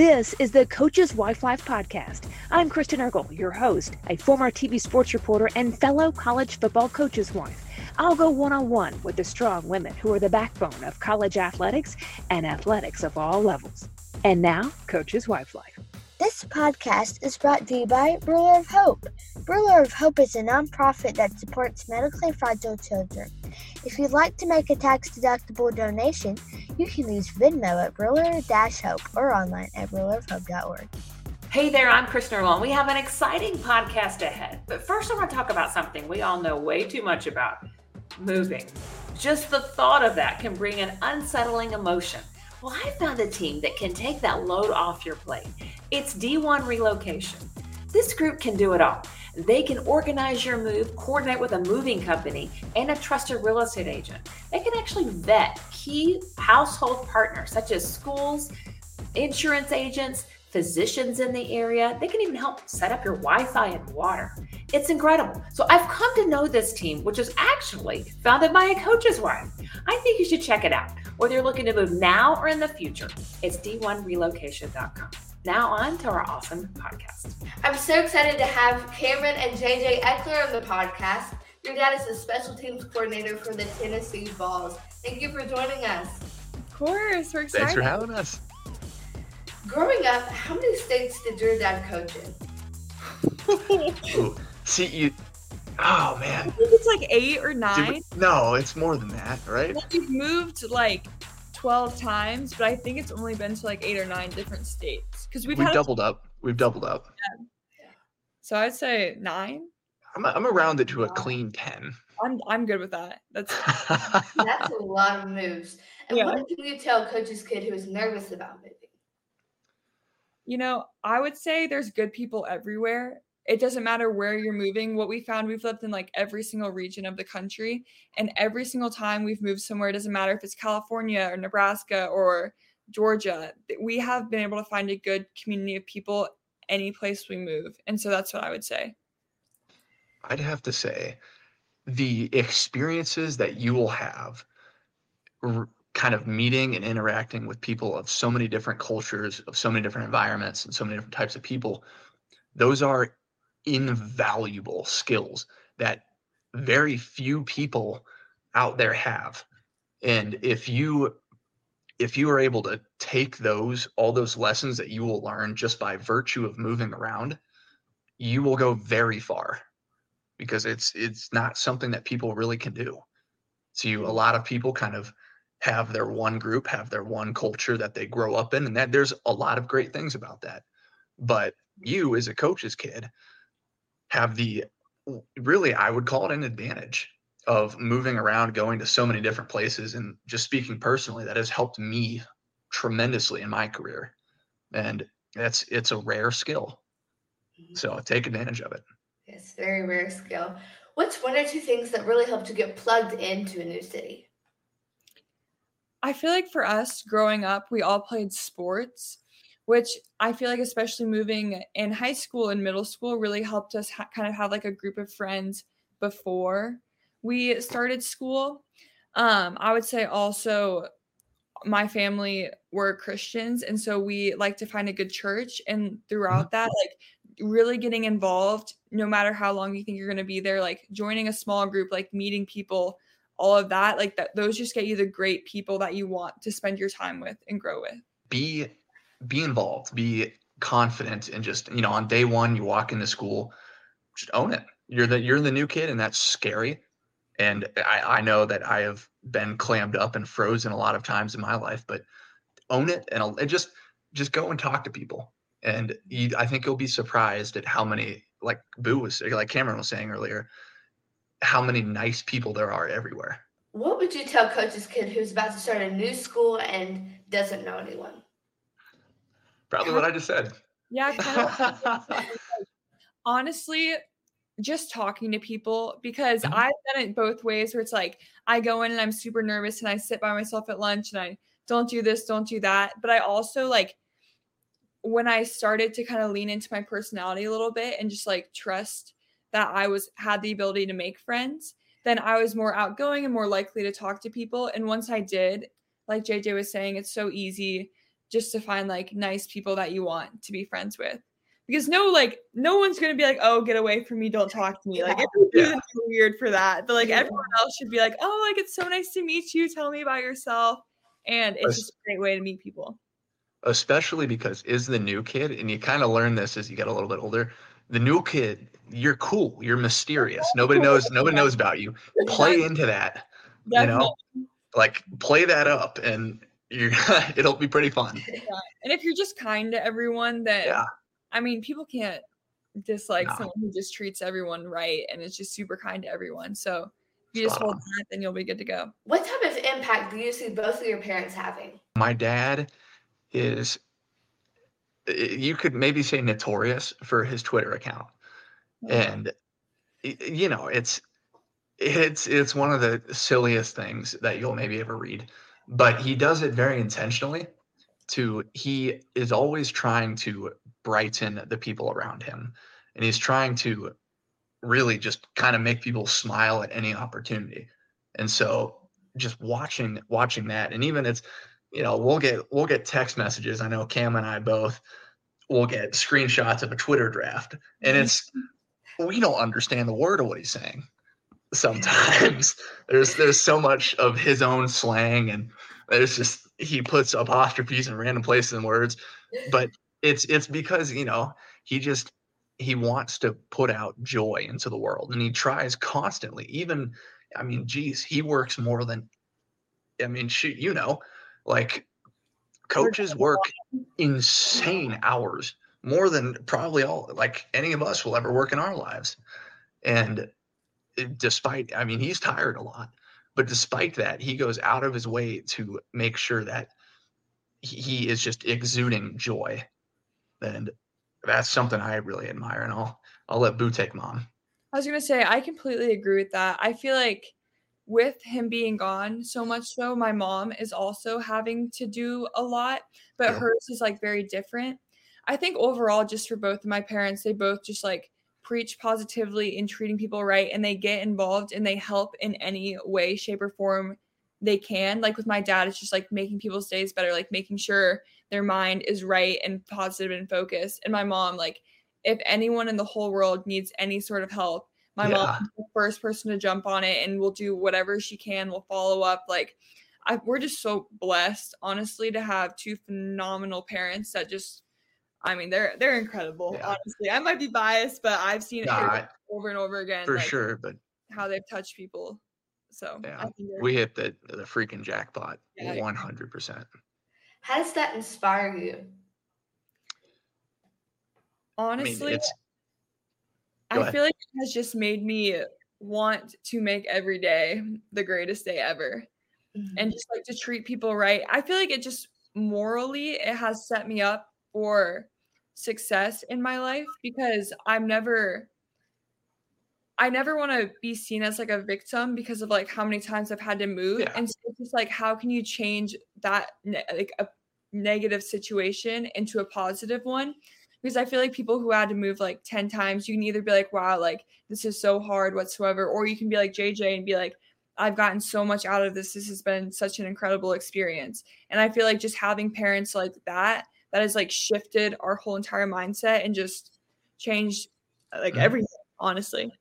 This is the Coach's Wife Life podcast. I'm Kristen Eargle, your host, a former TV sports reporter and fellow college football coach's wife. I'll go one on one with the strong women who are the backbone of college athletics and athletics of all levels. And now, Coach's Wife Life. This podcast is brought to you by Ruler of Hope. Ruler of Hope is a nonprofit that supports medically fragile children. If you'd like to make a tax deductible donation, you can use Venmo at Ruler Hope or online at rulerofhope.org. Hey there, I'm Kristen Eargle. We have an exciting podcast ahead. But first, I want to talk about something we all know way too much about moving. Just the thought of that can bring an unsettling emotion. Well, I found a team that can take that load off your plate. It's D1 Relocation. This group can do it all. They can organize your move, coordinate with a moving company, and a trusted real estate agent. They can actually vet key household partners such as schools, insurance agents, physicians in the area. They can even help set up your Wi Fi and water. It's incredible. So I've come to know this team, which is actually founded by a coach's wife. I think you should check it out, whether you're looking to move now or in the future. It's d1relocation.com. Now on to our awesome podcast. I'm so excited to have Cameryn and JJ Ekeler on the podcast. Your dad is the special teams coordinator for the Tennessee Vols. Thank you for joining us. Of course, we're excited. Thanks for having us. Growing up, how many states did your dad coach in? Ooh, see you. Oh man. I think it's like eight or nine. We, no, it's more than that, right? Well, we've moved like twelve times, but I think it's only been to like eight or nine different states because we've, we've doubled a- up. We've doubled up. Yeah. So I'd say nine. I'm I'm around it to a clean ten. I'm I'm good with that. That's that's a lot of moves. And yeah. what can you tell coach's kid who is nervous about moving? You know, I would say there's good people everywhere. It doesn't matter where you're moving. What we found, we've lived in like every single region of the country. And every single time we've moved somewhere, it doesn't matter if it's California or Nebraska or Georgia, we have been able to find a good community of people any place we move. And so that's what I would say. I'd have to say the experiences that you will have kind of meeting and interacting with people of so many different cultures, of so many different environments, and so many different types of people, those are invaluable skills that very few people out there have. And if you if you are able to take those all those lessons that you will learn just by virtue of moving around, you will go very far because it's it's not something that people really can do. So you, a lot of people kind of have their one group, have their one culture that they grow up in. And that there's a lot of great things about that. But you, as a coach's kid, have the really, I would call it an advantage of moving around, going to so many different places. And just speaking personally, that has helped me tremendously in my career. And that's it's a rare skill. Mm-hmm. So take advantage of it. It's very rare skill. What's one or two things that really helped you get plugged into a new city? I feel like for us growing up, we all played sports, which I feel like, especially moving in high school and middle school, really helped us ha- kind of have like a group of friends before we started school. Um, I would say also my family were Christians, and so we like to find a good church. And throughout mm-hmm. that, like really getting involved, no matter how long you think you're going to be there, like joining a small group, like meeting people all of that like that those just get you the great people that you want to spend your time with and grow with be be involved be confident and just you know on day one you walk into school just own it you're the you're the new kid and that's scary and i i know that i have been clammed up and frozen a lot of times in my life but own it and, and just just go and talk to people and you, i think you'll be surprised at how many like boo was like cameryn was saying earlier how many nice people there are everywhere. What would you tell coach's kid who's about to start a new school and doesn't know anyone? Probably what I just said. Yeah, kind of. honestly, just talking to people because mm-hmm. I've done it both ways where it's like I go in and I'm super nervous and I sit by myself at lunch and I don't do this, don't do that. But I also like when I started to kind of lean into my personality a little bit and just like trust that I was had the ability to make friends, then I was more outgoing and more likely to talk to people. And once I did, like JJ was saying, it's so easy just to find like nice people that you want to be friends with. Because no, like no one's gonna be like, "Oh, get away from me! Don't talk to me." Like it's Yeah. weird for that, but like Yeah. everyone else should be like, "Oh, like it's so nice to meet you. Tell me about yourself." And it's just a great way to meet people. especially because is the new kid and you kind of learn this as you get a little bit older the new kid you're cool you're mysterious nobody knows nobody knows about you play into that you know like play that up and you it'll be pretty fun And if you're just kind to everyone, then Yeah. I mean, people can't dislike No. someone who just treats everyone right and is just super kind to everyone. So if you just hold on. that, then you'll be good to go. What type of impact do you see both of your parents having? my dad is, eh, you could maybe say notorious for his twitter account mm. and you know it's it's it's one of the silliest things that you'll maybe ever read but he does it very intentionally to he is always trying to brighten the people around him. And he's trying to really just kind of make people smile at any opportunity. And so just watching watching that. And even it's you know we'll get we'll get text messages. I know cam and i both will get screenshots of a twitter draft. And it's we don't understand the word of what he's saying sometimes. There's there's so much of his own slang and there's just he puts apostrophes in random places in words but it's it's because you know he just he wants to put out joy into the world and he tries constantly. Even i mean geez he works more than i mean shoot you know like coaches work insane hours more than probably all like any of us will ever work in our lives. And Eh, despite i mean he's tired a lot but despite that he goes out of his way to make sure that he, is just exuding joy and that's something i really admire and i'll i'll let boo take mom I was gonna say I completely agree with that. I feel like with him being gone so much so, my mom is also having to do a lot, but Yeah. hers is like very different. I think overall, just for both of my parents, they both just like preach positively in treating people right and they get involved and they help in any way, shape, or form they can. Like with my dad, it's just like making people's days better, like making sure their mind is right and positive and focused. And my mom, like, if anyone in the whole world needs any sort of help, my Yeah. mom is the first person to jump on it and will do whatever she can. Will follow up. Like, I, we're just so blessed, honestly, to have two phenomenal parents that just, I mean, they're they're incredible. Yeah. Honestly, I might be biased, but I've seen it Nah, here I- over and over again, for like, sure but how they've touched people. So Yeah, we hit the the freaking jackpot 100% How does that inspire you? i mean honestly, I feel like it has just made me want to make every day the greatest day ever. Mm-hmm. and just like to treat people right. I feel like it just morally it has set me up for success in my life because I'm never I never want to be seen as like a victim because of like how many times I've had to move Yeah. and so it's just like how can you change that ne- like a negative situation into a positive one because I feel like people who had to move like 10 times you can either be like wow like this is so hard whatsoever or you can be like JJ and be like I've gotten so much out of this. This has been such an incredible experience. And I feel like just having parents like that, that has like shifted our whole entire mindset and just changed like Mhm. everything, honestly.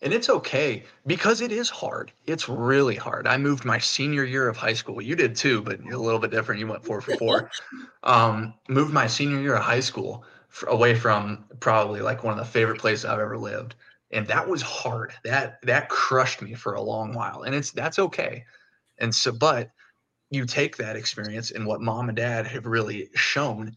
And it's okay because it is hard. It's really hard. I moved my senior year of high school. You did too, but you're a little bit different. You went four for four. um, moved my senior year of high school away from probably like one of the favorite places I've ever lived, and that was hard. That that crushed me for a long while, and it's that's okay. And so, but you take that experience and what mom and dad have really shown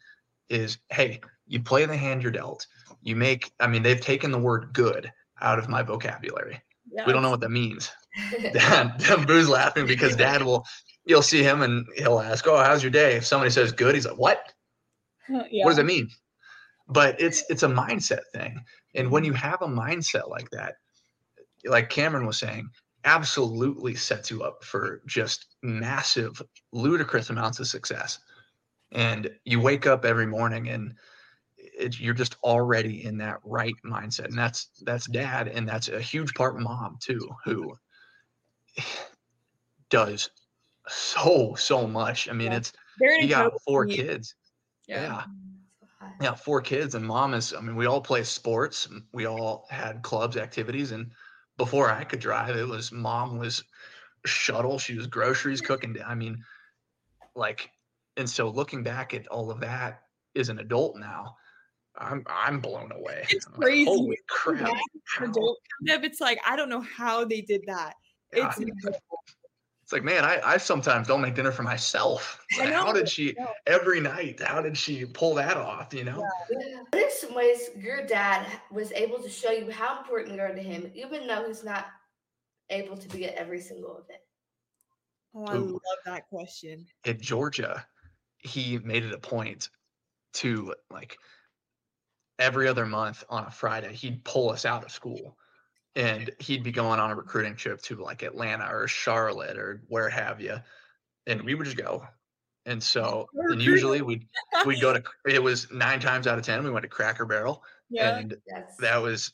is, hey, you play the hand you're dealt. You make. I mean, they've taken the word good out of my vocabulary. Yeah, We don't know what that means. Dad, Boo's laughing because dad will, you'll see him and he'll ask, Oh, how's your day? If somebody says good, he's like, What? yeah. What does it mean? But it's it's a mindset thing. And when you have a mindset like that, like Cameryn was saying, absolutely sets you up for just massive, ludicrous amounts of success. And you wake up every morning and it, you're just already in that right mindset. And that's that's dad, and that's a huge part mom too, who does so so much. I mean, Yeah. it's They're an he got four kids. Yeah. Wow. yeah, four kids, and mom is. I mean, we all play sports. We all had clubs, activities, and before I could drive, it was mom was shuttle. She was groceries mm-hmm. cooking. I mean, like, and so looking back at all of that as an adult now, I'm I'm blown away. It's I'm like, crazy. Holy crap! Adult it's like I don't know how they did that. It's incredible. It's like, man, I, I sometimes don't make dinner for myself. Like, how did she every night? How did she pull that off? You know? Yeah. What are some ways your dad was able to show you how important you are to him, even though he's not able to be at every single event? Oh, I Ooh. love that question. In Georgia, he made it a point to like every other month on a Friday, he'd pull us out of school and he'd be going on a recruiting trip to like Atlanta or Charlotte or where have you. And we would just go. And so, and usually we'd we'd go to it was nine times out of ten we went to Cracker Barrel Yeah. and That's that was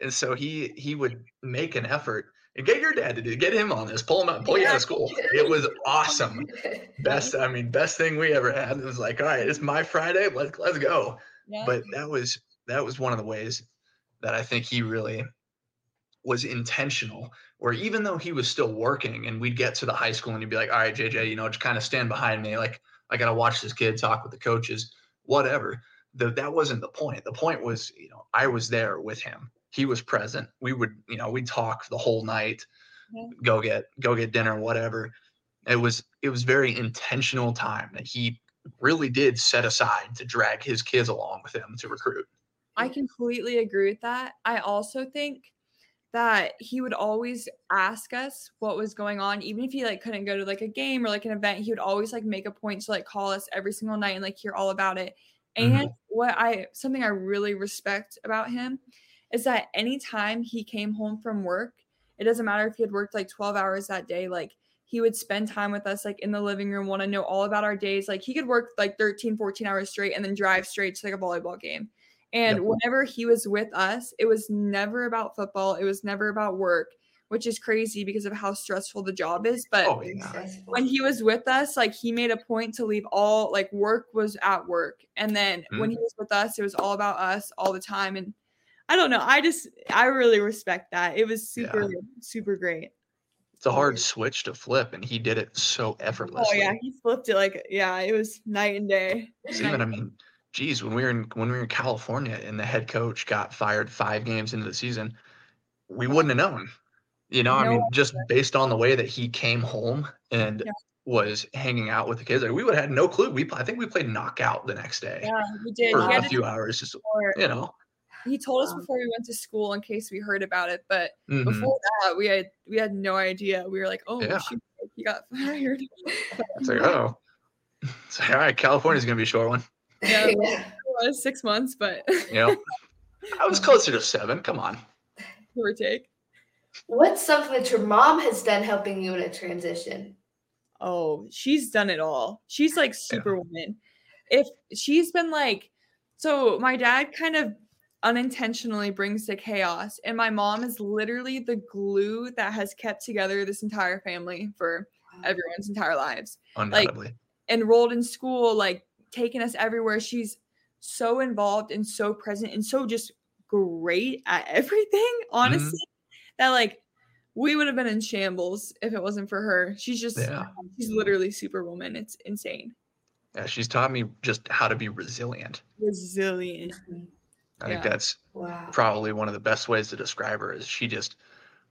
and so he he would make an effort and get your dad to do get him on this pull him out pull you out of school it was awesome best i mean best thing we ever had it was like all right it's my friday let's let's go yeah. but that was that was one of the ways that i think he really was intentional where even though he was still working and we'd get to the high school and he'd be like all right jj you know just kind of stand behind me like i gotta watch this kid talk with the coaches whatever the, that wasn't the point. The point was you know i was there with him. He was present. We would you know we'd talk the whole night go get go get dinner whatever. It was it was very intentional time that he really did set aside to drag his kids along with him to recruit. I completely agree with that. I also think that he would always ask us what was going on, even if he like couldn't go to like a game or like an event. He would always like make a point to like call us every single night and like hear all about it. And Mhm. what I something I really respect about him is that anytime he came home from work, it doesn't matter if he had worked like 12 hours that day, like he would spend time with us like in the living room, want to know all about our days. Like he could work like 13, 14 hours straight and then drive straight to like a volleyball game. And Yep. whenever he was with us, it was never about football. It was never about work, which is crazy because of how stressful the job is. But oh yeah when he was with us, like he made a point to leave all like work was at work. And then when mm-hmm. he was with us, it was all about us all the time. And I don't know. I just I really respect that. It was Yeah. super, super great. it's a hard switch to flip and he did it so oh, effortlessly. Oh effortlessly yeah, he flipped it like yeah, it was night and day. So even I mean, geez, when we were in when we were in California and the head coach got fired five games into the season, we wouldn't have known. You know, I mean, just based on the way that he came home and Yeah. was hanging out with the kids, like, we would have had no clue. We I think we played knockout the next day Yeah, we did. for He had a few hours. Just before- you know, he told us before we went to school in case we heard about it, but mhm. before that we had we had no idea. We were like, oh, Yeah. shoot, he got fired. it's like oh, it's like, all right, California's gonna be a short one. Yeah. Yeah. It was six months, but You know, I was closer to seven. Come on. give or take. What's something that your mom has done helping you in a transition? Oh, she's done it all. She's like superwoman. If she's been like, so my dad kind of unintentionally brings the chaos, and my mom is literally the glue that has kept together this entire family for everyone's entire lives. Undoubtedly. enrolled in school, like taking us everywhere. She's so involved and so present and so just great at everything, mm-hmm. honestly, that like we would have been in shambles if it wasn't for her. She's just Yeah. she's literally superwoman. It's insane. yeah, she's taught me just how to be resilient. Resilient. I think that's Wow. probably one of the best ways to describe her is she just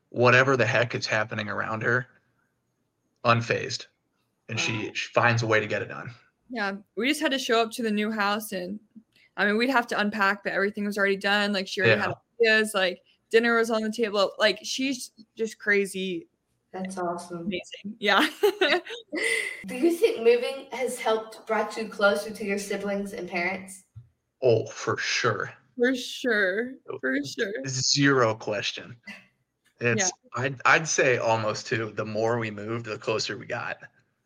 whatever the heck is happening around her unfazed and she, she finds a way to get it done Yeah. We just had to show up to the new house and I mean we'd have to unpack, but everything was already done. Like she already had ideas, like dinner was on the table. Like she's just crazy That's awesome. amazing. Yeah. Do you think moving has helped brought you closer to your siblings and parents? oh for sure For sure. Oh, for sure. zero question it's I'd, I'd say almost too the more we moved the closer we got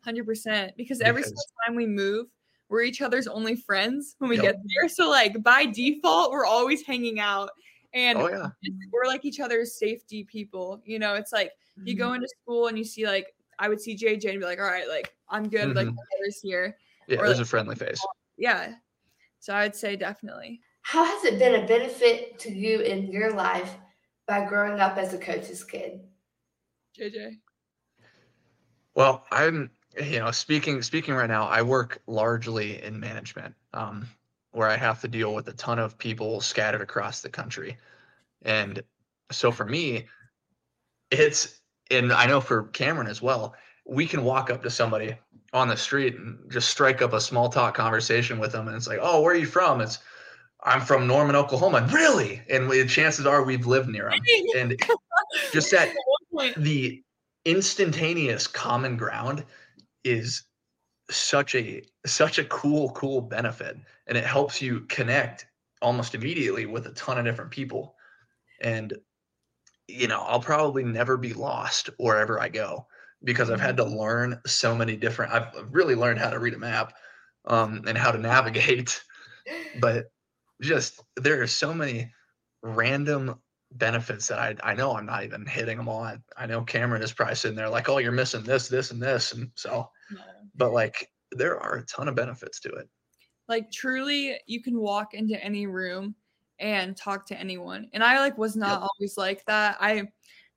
100%. Because every single time we move, we're each other's only friends when we Yep. get there. So, like, by default, we're always hanging out. And oh yeah we're like each other's safety people. You know, it's like you Mm-hmm. go into school and you see like I would see JJ and be like, all right, like I'm good, like Mhm. my brother's here. Yeah, Or there's like- a friendly face. Yeah. So I'd say definitely. How has it been a benefit to you in your life by growing up as a coach's kid? JJ. Well, I'm you know speaking speaking right now. I work largely in management, um, where I have to deal with a ton of people scattered across the country, and so for me, it's and I know for Cameryn as well. We can walk up to somebody on the street and just strike up a small talk conversation with them, and it's like, "Oh, where are you from?" It's I'm from Norman, Oklahoma. Really? And we, chances are we've lived near them. And just that the instantaneous common ground is such a such a cool cool benefit and it helps you connect almost immediately with a ton of different people. And you know i'll probably never be lost wherever i go because i've had to learn so many different i've really learned how to read a map um, and how to navigate but just there are so many random benefits that I, I know I'm not even hitting them all. I, I know Cameryn is probably sitting there like, oh, you're missing this, this, and this. And so, but like, there are a ton of benefits to it. like truly you can walk into any room and talk to anyone and i like was not Yep. always like that i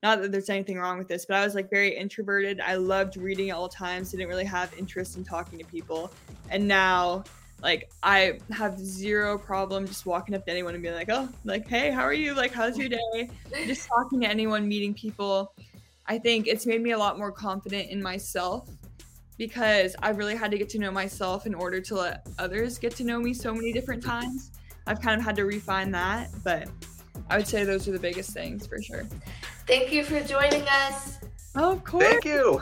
not that there's anything wrong with this but i was like very introverted i loved reading at all times didn't really have interest in talking to people and now like i have zero problem just walking up to anyone and being like oh like hey how are you? Like how's your day? Just talking to anyone meeting people. I think it's made me a lot more confident in myself because I really had to get to know myself in order to let others get to know me so many different times. I've kind of had to refine that, but I would say those are the biggest things for sure. Thank you for joining us. Oh, of course. Thank you.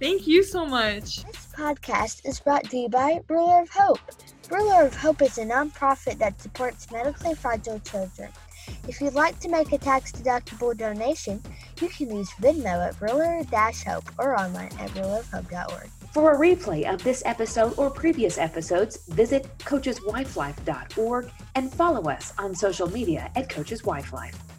Thank you so much. This podcast is brought to you by Ruler of Hope. Ruler of Hope is a nonprofit that supports medically fragile children. If you'd like to make a tax deductible donation, you can use Venmo at Ruler Hope or online at rulerofhope.org. For a replay of this episode or previous episodes, visit coacheswifelife.org and follow us on social media at Coaches Wife Life.